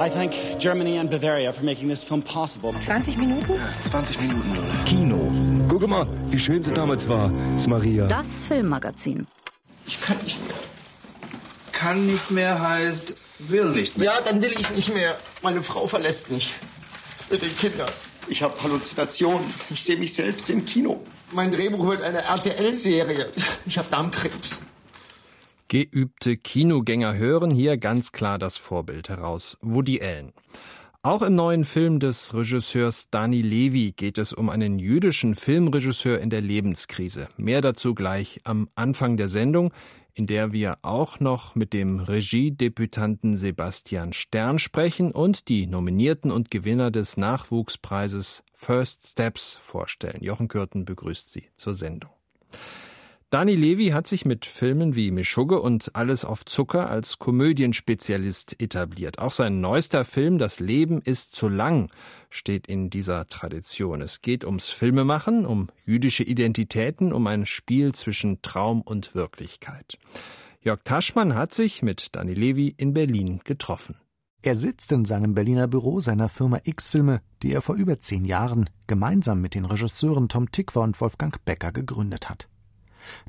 I thank Germany and Bavaria for making this film possible. 20 Minuten? Ja, 20 Minuten? Kino. Guck mal, wie schön sie damals war, ist Maria. Das Filmmagazin. Ich kann nicht mehr. Kann nicht mehr heißt, will nicht mehr. Ja, dann will ich nicht mehr. Meine Frau verlässt mich. Mit den Kindern. Ich habe Halluzinationen. Ich sehe mich selbst im Kino. Mein Drehbuch wird eine RTL-Serie. Ich habe Darmkrebs. Geübte Kinogänger hören hier ganz klar das Vorbild heraus, Woody Allen. Auch im neuen Film des Regisseurs Dani Levy geht es um einen jüdischen Filmregisseur in der Lebenskrise. Mehr dazu gleich am Anfang der Sendung, in der wir auch noch mit dem Regiedebütanten Sebastian Stern sprechen und die Nominierten und Gewinner des Nachwuchspreises First Steps vorstellen. Jochen Kürten begrüßt Sie zur Sendung. Dani Levy hat sich mit Filmen wie Mischugge und Alles auf Zucker als Komödienspezialist etabliert. Auch sein neuester Film Das Leben ist zu lang steht in dieser Tradition. Es geht ums Filmemachen, um jüdische Identitäten, um ein Spiel zwischen Traum und Wirklichkeit. Jörg Taschmann hat sich mit Dani Levy in Berlin getroffen. Er sitzt in seinem Berliner Büro seiner Firma X-Filme, die er vor über zehn Jahren gemeinsam mit den Regisseuren Tom Tickwer und Wolfgang Becker gegründet hat.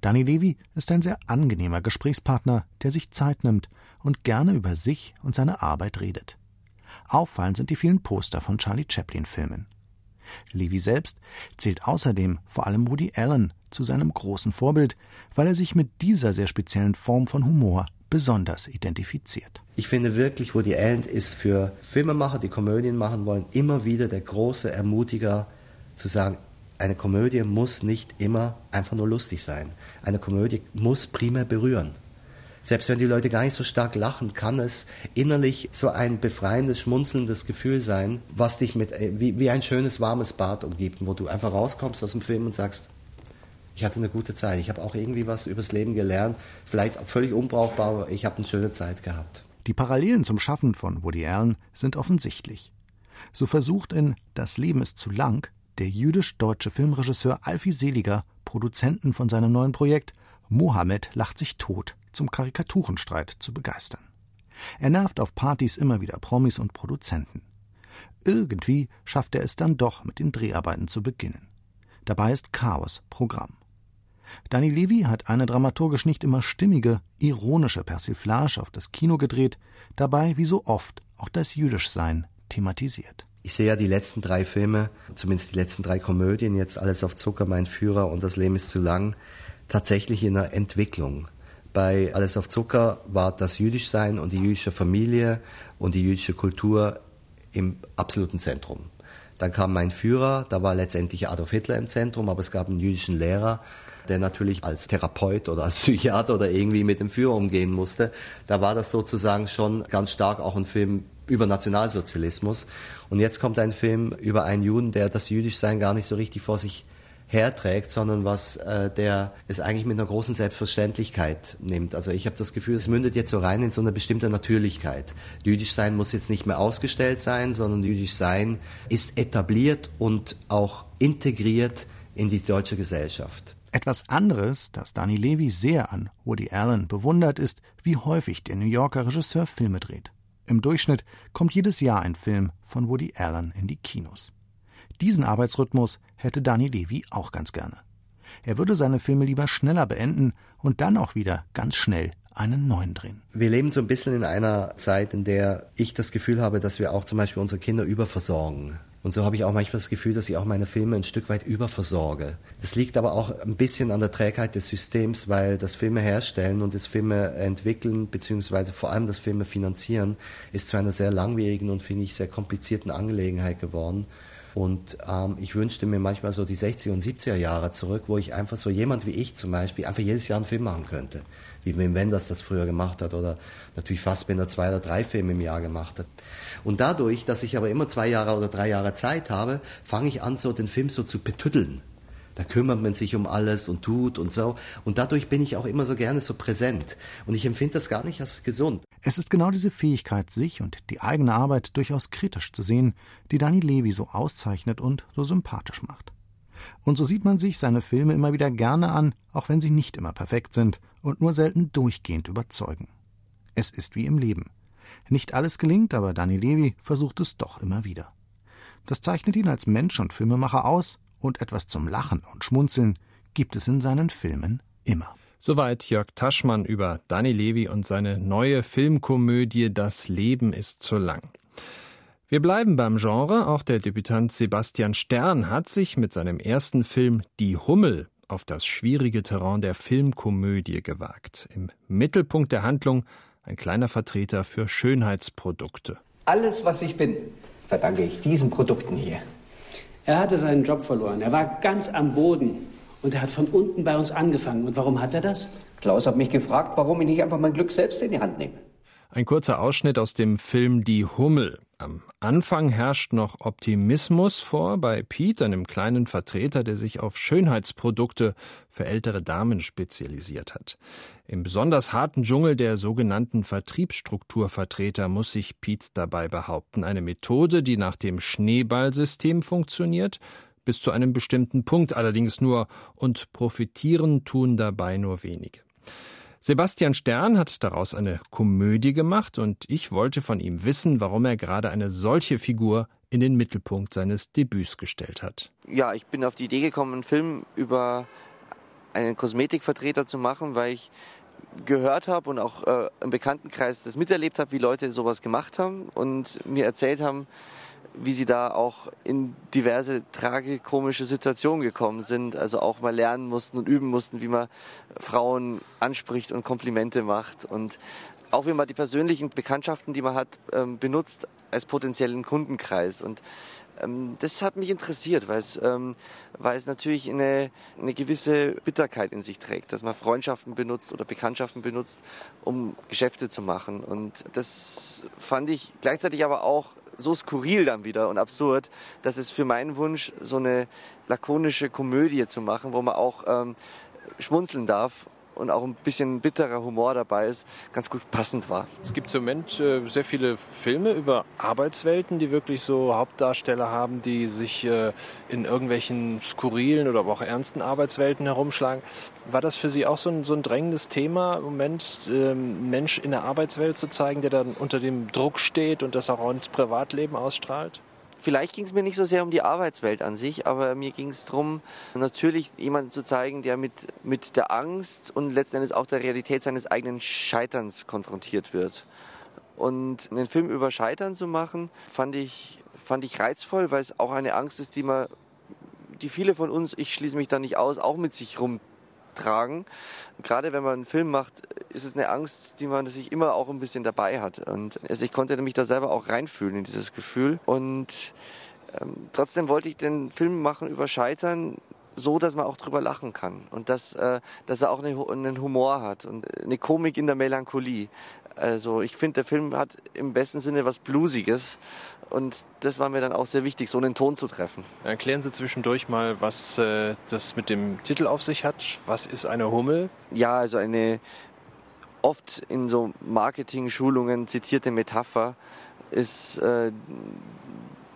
Dani Levy ist ein sehr angenehmer Gesprächspartner, der sich Zeit nimmt und gerne über sich und seine Arbeit redet. Auffallend sind die vielen Poster von Charlie Chaplin-Filmen. Levy selbst zählt außerdem vor allem Woody Allen zu seinem großen Vorbild, weil er sich mit dieser sehr speziellen Form von Humor besonders identifiziert. Ich finde wirklich, Woody Allen ist für Filmemacher, die Komödien machen wollen, immer wieder der große Ermutiger zu sagen, eine Komödie muss nicht immer einfach nur lustig sein. Eine Komödie muss primär berühren. Selbst wenn die Leute gar nicht so stark lachen, kann es innerlich so ein befreiendes, schmunzelndes Gefühl sein, was dich mit, äh, wie, wie ein schönes, warmes Bad umgibt, wo du einfach rauskommst aus dem Film und sagst, ich hatte eine gute Zeit, ich habe auch irgendwie was übers Leben gelernt, vielleicht völlig unbrauchbar, aber ich habe eine schöne Zeit gehabt. Die Parallelen zum Schaffen von Woody Allen sind offensichtlich. So versucht in Das Leben ist zu lang der jüdisch-deutsche Filmregisseur Alfie Seliger, Produzenten von seinem neuen Projekt Mohammed lacht sich tot, zum Karikaturenstreit zu begeistern. Er nervt auf Partys immer wieder Promis und Produzenten. Irgendwie schafft er es dann doch, mit den Dreharbeiten zu beginnen. Dabei ist Chaos Programm. Dani Levy hat eine dramaturgisch nicht immer stimmige, ironische Persiflage auf das Kino gedreht, dabei wie so oft auch das Jüdischsein thematisiert. Ich sehe ja die letzten drei Filme, zumindest die letzten drei Komödien, jetzt alles auf Zucker, mein Führer und das Leben ist zu lang, tatsächlich in einer Entwicklung. Bei Alles auf Zucker war das Jüdischsein und die jüdische Familie und die jüdische Kultur im absoluten Zentrum. Dann kam mein Führer, da war letztendlich Adolf Hitler im Zentrum, aber es gab einen jüdischen Lehrer, der natürlich als Therapeut oder als Psychiater oder irgendwie mit dem Führer umgehen musste. Da war das sozusagen schon ganz stark auch ein Film über Nationalsozialismus. Und jetzt kommt ein Film über einen Juden, der das Jüdischsein gar nicht so richtig vor sich herträgt, sondern was äh, der es eigentlich mit einer großen Selbstverständlichkeit nimmt. Also ich habe das Gefühl, es mündet jetzt so rein in so eine bestimmte Natürlichkeit. Jüdisch sein muss jetzt nicht mehr ausgestellt sein, sondern jüdisch sein ist etabliert und auch integriert in die deutsche Gesellschaft. Etwas anderes, das Danny Levy sehr an Woody Allen bewundert, ist, wie häufig der New Yorker Regisseur Filme dreht. Im Durchschnitt kommt jedes Jahr ein Film von Woody Allen in die Kinos. Diesen Arbeitsrhythmus hätte Danny Levy auch ganz gerne. Er würde seine Filme lieber schneller beenden und dann auch wieder ganz schnell einen neuen drehen. Wir leben so ein bisschen in einer Zeit, in der ich das Gefühl habe, dass wir auch zum Beispiel unsere Kinder überversorgen. Und so habe ich auch manchmal das Gefühl, dass ich auch meine Filme ein Stück weit überversorge. Das liegt aber auch ein bisschen an der Trägheit des Systems, weil das Filme herstellen und das Filme entwickeln, beziehungsweise vor allem das Filme finanzieren, ist zu einer sehr langwierigen und, finde ich, sehr komplizierten Angelegenheit geworden. Und ähm, ich wünschte mir manchmal so die 60er und 70er Jahre zurück, wo ich einfach so jemand wie ich zum Beispiel einfach jedes Jahr einen Film machen könnte. Wie Wim Wenders das früher gemacht hat oder natürlich fast, wenn er zwei oder drei Filme im Jahr gemacht hat. Und dadurch, dass ich aber immer zwei Jahre oder drei Jahre Zeit habe, fange ich an, so den Film so zu betüddeln. Da kümmert man sich um alles und tut und so. Und dadurch bin ich auch immer so gerne so präsent. Und ich empfinde das gar nicht als gesund. Es ist genau diese Fähigkeit, sich und die eigene Arbeit durchaus kritisch zu sehen, die Dani Levi so auszeichnet und so sympathisch macht. Und so sieht man sich seine Filme immer wieder gerne an, auch wenn sie nicht immer perfekt sind und nur selten durchgehend überzeugen. Es ist wie im Leben. Nicht alles gelingt, aber Dani Levi versucht es doch immer wieder. Das zeichnet ihn als Mensch und Filmemacher aus, und etwas zum Lachen und Schmunzeln gibt es in seinen Filmen immer. Soweit Jörg Taschmann über Dani Levi und seine neue Filmkomödie Das Leben ist zu lang. Wir bleiben beim Genre. Auch der Debütant Sebastian Stern hat sich mit seinem ersten Film Die Hummel auf das schwierige Terrain der Filmkomödie gewagt. Im Mittelpunkt der Handlung ein kleiner Vertreter für Schönheitsprodukte. Alles, was ich bin, verdanke ich diesen Produkten hier. Er hatte seinen Job verloren. Er war ganz am Boden. Und er hat von unten bei uns angefangen. Und warum hat er das? Klaus hat mich gefragt, warum ich nicht einfach mein Glück selbst in die Hand nehme. Ein kurzer Ausschnitt aus dem Film Die Hummel. Am Anfang herrscht noch Optimismus vor bei Pete, einem kleinen Vertreter, der sich auf Schönheitsprodukte für ältere Damen spezialisiert hat. Im besonders harten Dschungel der sogenannten Vertriebsstrukturvertreter muss sich Pete dabei behaupten. Eine Methode, die nach dem Schneeballsystem funktioniert, bis zu einem bestimmten Punkt allerdings nur, und profitieren tun dabei nur wenige. Sebastian Stern hat daraus eine Komödie gemacht und ich wollte von ihm wissen, warum er gerade eine solche Figur in den Mittelpunkt seines Debüts gestellt hat. Ja, ich bin auf die Idee gekommen, einen Film über einen Kosmetikvertreter zu machen, weil ich gehört habe und auch äh, im Bekanntenkreis das miterlebt habe, wie Leute sowas gemacht haben und mir erzählt haben, wie sie da auch in diverse tragikomische Situationen gekommen sind. Also auch mal lernen mussten und üben mussten, wie man Frauen anspricht und Komplimente macht. Und auch wie man die persönlichen Bekanntschaften, die man hat, ähm, benutzt als potenziellen Kundenkreis. Und ähm, das hat mich interessiert, weil es, ähm, weil es natürlich eine, eine gewisse Bitterkeit in sich trägt, dass man Freundschaften benutzt oder Bekanntschaften benutzt, um Geschäfte zu machen. Und das fand ich gleichzeitig aber auch so skurril dann wieder und absurd, dass es für meinen Wunsch, so eine lakonische Komödie zu machen, wo man auch ähm, schmunzeln darf und auch ein bisschen bitterer Humor dabei ist, ganz gut passend war. Es gibt im Moment äh, sehr viele Filme über Arbeitswelten, die wirklich so Hauptdarsteller haben, die sich äh, in irgendwelchen skurrilen oder aber auch ernsten Arbeitswelten herumschlagen. War das für Sie auch so ein, so ein drängendes Thema im Moment, ähm, Mensch in der Arbeitswelt zu zeigen, der dann unter dem Druck steht und das auch ins Privatleben ausstrahlt? Vielleicht ging es mir nicht so sehr um die Arbeitswelt an sich, aber mir ging es darum, natürlich jemanden zu zeigen, der mit, mit der Angst und letzten Endes auch der Realität seines eigenen Scheiterns konfrontiert wird. Und einen Film über Scheitern zu machen, fand ich, fand ich reizvoll, weil es auch eine Angst ist, die man, die viele von uns, ich schließe mich da nicht aus, auch mit sich rum tragen. Gerade wenn man einen Film macht, ist es eine Angst, die man natürlich immer auch ein bisschen dabei hat. Und also ich konnte mich da selber auch reinfühlen in dieses Gefühl. Und ähm, trotzdem wollte ich den Film machen über Scheitern, so, dass man auch drüber lachen kann und dass, äh, dass er auch eine, einen Humor hat und eine Komik in der Melancholie. Also ich finde, der Film hat im besten Sinne was Bluesiges und das war mir dann auch sehr wichtig, so einen Ton zu treffen. Erklären Sie zwischendurch mal, was äh, das mit dem Titel auf sich hat. Was ist eine Hummel? Ja, also eine oft in so Marketing-Schulungen zitierte Metapher ist äh,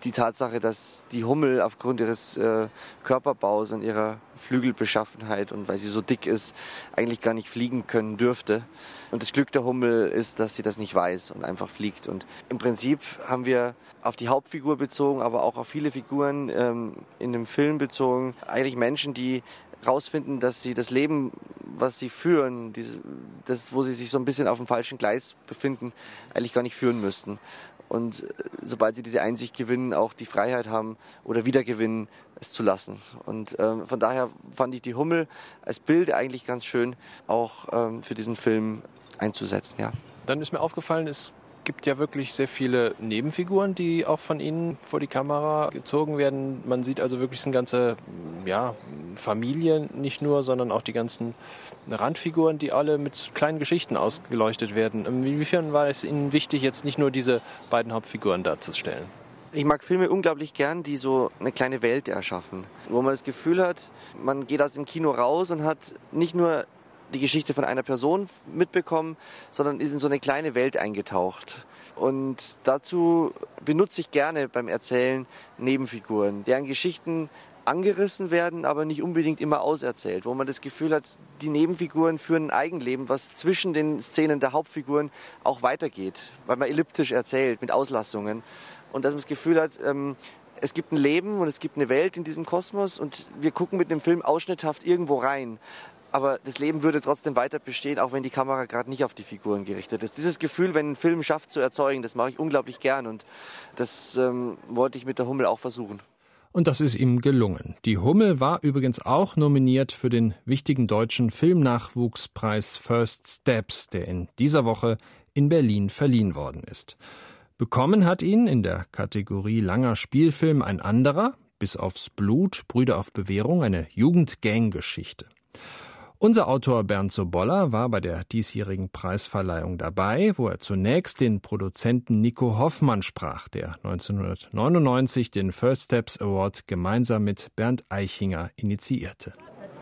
die Tatsache, dass die Hummel aufgrund ihres äh, Körperbaus und ihrer Flügelbeschaffenheit und weil sie so dick ist, eigentlich gar nicht fliegen können dürfte. Und das Glück der Hummel ist, dass sie das nicht weiß und einfach fliegt. Und im Prinzip haben wir auf die Hauptfigur bezogen, aber auch auf viele Figuren ähm, in dem Film bezogen, eigentlich Menschen, die rausfinden, dass sie das Leben, was sie führen, das, wo sie sich so ein bisschen auf dem falschen Gleis befinden, eigentlich gar nicht führen müssten und äh, sobald sie diese Einsicht gewinnen, auch die Freiheit haben oder wiedergewinnen, es zu lassen. Und ähm, von daher fand ich die Hummel als Bild eigentlich ganz schön, auch ähm, für diesen Film einzusetzen. Ja. Dann ist mir aufgefallen, es gibt ja wirklich sehr viele Nebenfiguren, die auch von Ihnen vor die Kamera gezogen werden. Man sieht also wirklich eine ganze ja, Familie nicht nur, sondern auch die ganzen Randfiguren, die alle mit kleinen Geschichten ausgeleuchtet werden. Inwiefern war es Ihnen wichtig, jetzt nicht nur diese beiden Hauptfiguren darzustellen? Ich mag Filme unglaublich gern, die so eine kleine Welt erschaffen, wo man das Gefühl hat, man geht aus dem Kino raus und hat nicht nur die Geschichte von einer Person mitbekommen, sondern ist in so eine kleine Welt eingetaucht. Und dazu benutze ich gerne beim Erzählen Nebenfiguren, deren Geschichten angerissen werden, aber nicht unbedingt immer auserzählt, wo man das Gefühl hat, die Nebenfiguren führen ein Eigenleben, was zwischen den Szenen der Hauptfiguren auch weitergeht, weil man elliptisch erzählt mit Auslassungen und dass man das Gefühl hat, ähm, es gibt ein Leben und es gibt eine Welt in diesem Kosmos und wir gucken mit dem Film ausschnitthaft irgendwo rein. Aber das Leben würde trotzdem weiter bestehen, auch wenn die Kamera gerade nicht auf die Figuren gerichtet ist. Dieses Gefühl, wenn ein Film schafft zu erzeugen, das mache ich unglaublich gern und das ähm, wollte ich mit der Hummel auch versuchen. Und das ist ihm gelungen. Die Hummel war übrigens auch nominiert für den wichtigen deutschen Filmnachwuchspreis First Steps, der in dieser Woche in Berlin verliehen worden ist. Bekommen hat ihn in der Kategorie langer Spielfilm ein anderer, bis aufs Blut, Brüder auf Bewährung, eine Jugendgang-Geschichte. Unser Autor Bernd Sobolla war bei der diesjährigen Preisverleihung dabei, wo er zunächst den Produzenten Nico Hoffmann sprach, der 1999 den First Steps Award gemeinsam mit Bernd Eichinger initiierte.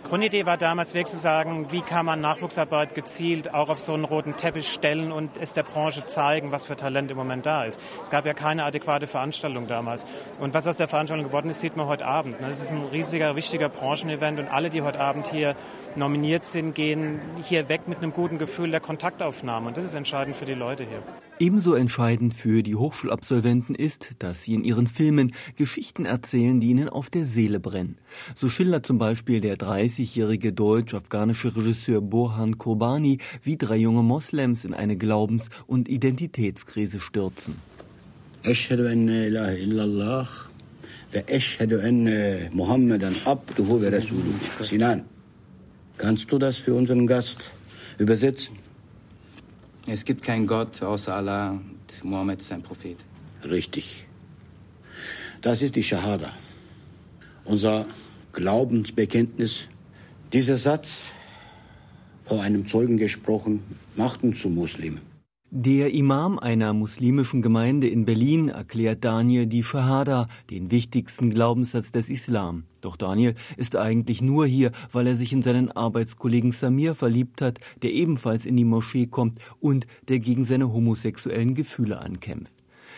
Grundidee war damals wirklich zu sagen, wie kann man Nachwuchsarbeit gezielt auch auf so einen roten Teppich stellen und es der Branche zeigen, was für Talent im Moment da ist. Es gab ja keine adäquate Veranstaltung damals. Und was aus der Veranstaltung geworden ist, sieht man heute Abend. Es ist ein riesiger, wichtiger Branchenevent und alle, die heute Abend hier nominiert sind, gehen hier weg mit einem guten Gefühl der Kontaktaufnahme. Und das ist entscheidend für die Leute hier. Ebenso entscheidend für die Hochschulabsolventen ist, dass sie in ihren Filmen Geschichten erzählen, die ihnen auf der Seele brennen. So schildert zum Beispiel der 30-jährige deutsch-afghanische Regisseur Bohan Kobani wie drei junge Moslems in eine Glaubens- und Identitätskrise stürzen. Sinan, kannst du das für unseren Gast übersetzen? Es gibt keinen Gott außer Allah und Mohammed ist ein Prophet. Richtig. Das ist die Shahada, unser Glaubensbekenntnis dieser Satz, vor einem Zeugen gesprochen, macht uns zu Muslimen. Der Imam einer muslimischen Gemeinde in Berlin erklärt Daniel die Shahada, den wichtigsten Glaubenssatz des Islam. Doch Daniel ist eigentlich nur hier, weil er sich in seinen Arbeitskollegen Samir verliebt hat, der ebenfalls in die Moschee kommt und der gegen seine homosexuellen Gefühle ankämpft.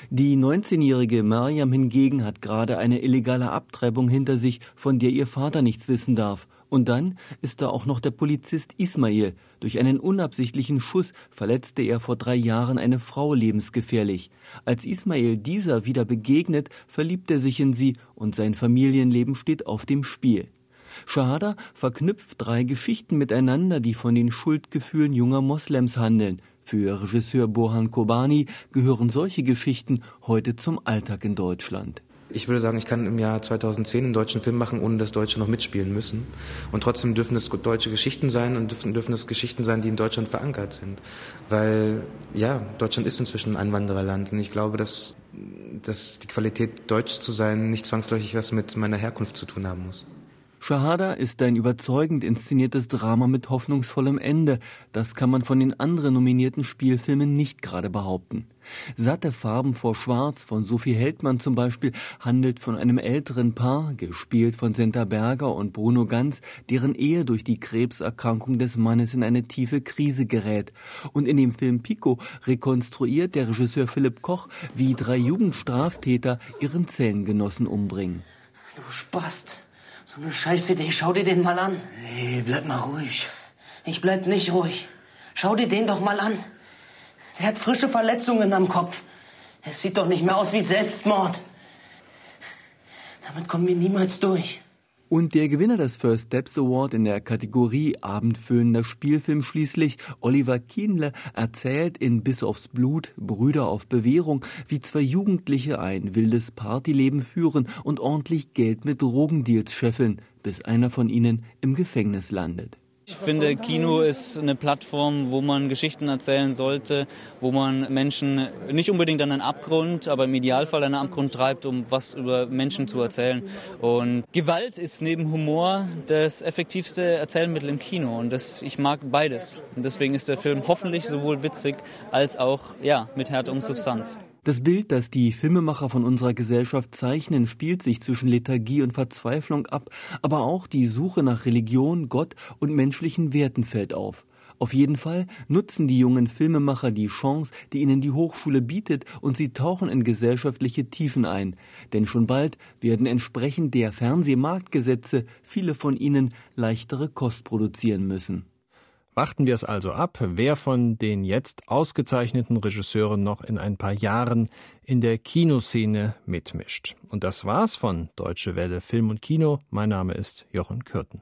Die 19-jährige Mariam hingegen hat gerade eine illegale Abtreibung hinter sich, von der ihr Vater nichts wissen darf. Und dann ist da auch noch der Polizist Ismail. Durch einen unabsichtlichen Schuss verletzte er vor drei Jahren eine Frau lebensgefährlich. Als Ismail dieser wieder begegnet, verliebt er sich in sie und sein Familienleben steht auf dem Spiel. Shahada verknüpft drei Geschichten miteinander, die von den Schuldgefühlen junger Moslems handeln. Für Regisseur Bohan Kobani gehören solche Geschichten heute zum Alltag in Deutschland. Ich würde sagen, ich kann im Jahr 2010 einen deutschen Film machen, ohne dass Deutsche noch mitspielen müssen. Und trotzdem dürfen es deutsche Geschichten sein und dürfen, dürfen es Geschichten sein, die in Deutschland verankert sind. Weil, ja, Deutschland ist inzwischen ein Einwandererland. Und ich glaube, dass, dass die Qualität, deutsch zu sein, nicht zwangsläufig was mit meiner Herkunft zu tun haben muss. Shahada ist ein überzeugend inszeniertes Drama mit hoffnungsvollem Ende. Das kann man von den anderen nominierten Spielfilmen nicht gerade behaupten. Satte Farben vor Schwarz von Sophie Heldmann zum Beispiel handelt von einem älteren Paar, gespielt von Senta Berger und Bruno Ganz, deren Ehe durch die Krebserkrankung des Mannes in eine tiefe Krise gerät. Und in dem Film Pico rekonstruiert der Regisseur Philipp Koch, wie drei Jugendstraftäter ihren Zellengenossen umbringen. Du Spast! So eine Scheißidee, schau dir den mal an. Hey, bleib mal ruhig. Ich bleib nicht ruhig. Schau dir den doch mal an. Der hat frische Verletzungen am Kopf. Es sieht doch nicht mehr aus wie Selbstmord. Damit kommen wir niemals durch. Und der Gewinner des First Steps Award in der Kategorie Abendfüllender Spielfilm schließlich, Oliver Kienle, erzählt in Bis aufs Blut, Brüder auf Bewährung, wie zwei Jugendliche ein wildes Partyleben führen und ordentlich Geld mit Drogendeals scheffeln, bis einer von ihnen im Gefängnis landet. Ich finde, Kino ist eine Plattform, wo man Geschichten erzählen sollte, wo man Menschen nicht unbedingt an einen Abgrund, aber im Idealfall an einen Abgrund treibt, um was über Menschen zu erzählen. Und Gewalt ist neben Humor das effektivste Erzählmittel im Kino. Und das, ich mag beides. Und deswegen ist der Film hoffentlich sowohl witzig als auch ja, mit Härte und Substanz. Das Bild, das die Filmemacher von unserer Gesellschaft zeichnen, spielt sich zwischen Lethargie und Verzweiflung ab, aber auch die Suche nach Religion, Gott und menschlichen Werten fällt auf. Auf jeden Fall nutzen die jungen Filmemacher die Chance, die ihnen die Hochschule bietet, und sie tauchen in gesellschaftliche Tiefen ein. Denn schon bald werden entsprechend der Fernsehmarktgesetze viele von ihnen leichtere Kost produzieren müssen. Warten wir es also ab, wer von den jetzt ausgezeichneten Regisseuren noch in ein paar Jahren in der Kinoszene mitmischt. Und das war's von Deutsche Welle Film und Kino. Mein Name ist Jochen Kürten.